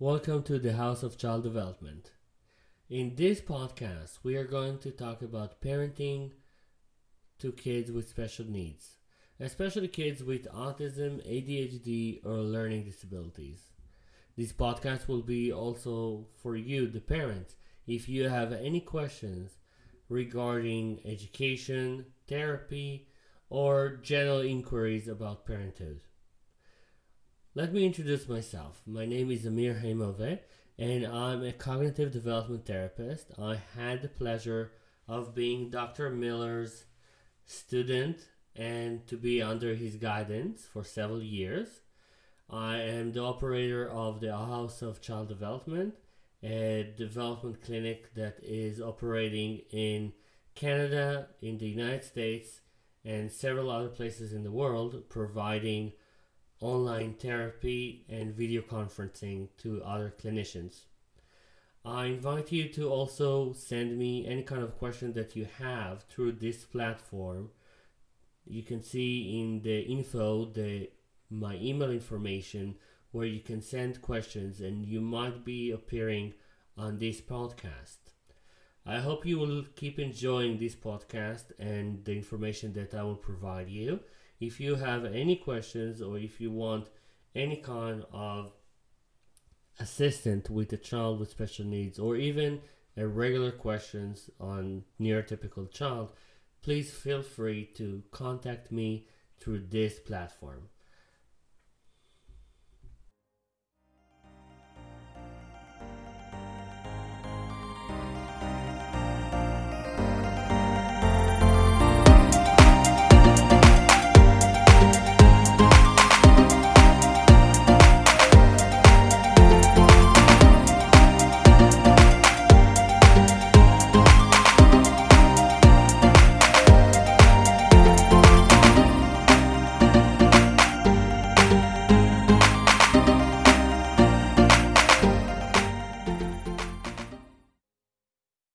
welcome to the House of Child Development. In this podcast, we are going to talk about parenting to kids with special needs, especially kids with autism, ADHD, or learning disabilities. This podcast will be also for you, the parents, if you have any questions regarding education, therapy, or general inquiries about parenthood. Let me introduce myself. My name is Amir Heimove, and I'm a cognitive development therapist. I had the pleasure of being Dr. Miller's student and to be under his guidance for several years. I am the operator of the House of Child Development, a development clinic that is operating in Canada, in the United States, and several other places in the world, providing online therapy and video conferencing to other clinicians. I invite you to also send me any kind of question that you have through this platform. You can see in the info the my email information where you can send questions and you might be appearing on this podcast. I hope you will keep enjoying this podcast and the information that I will provide you. If you have any questions or if you want any kind of assistant with a child with special needs or even a regular questions on neurotypical child, please feel free to contact me through this platform.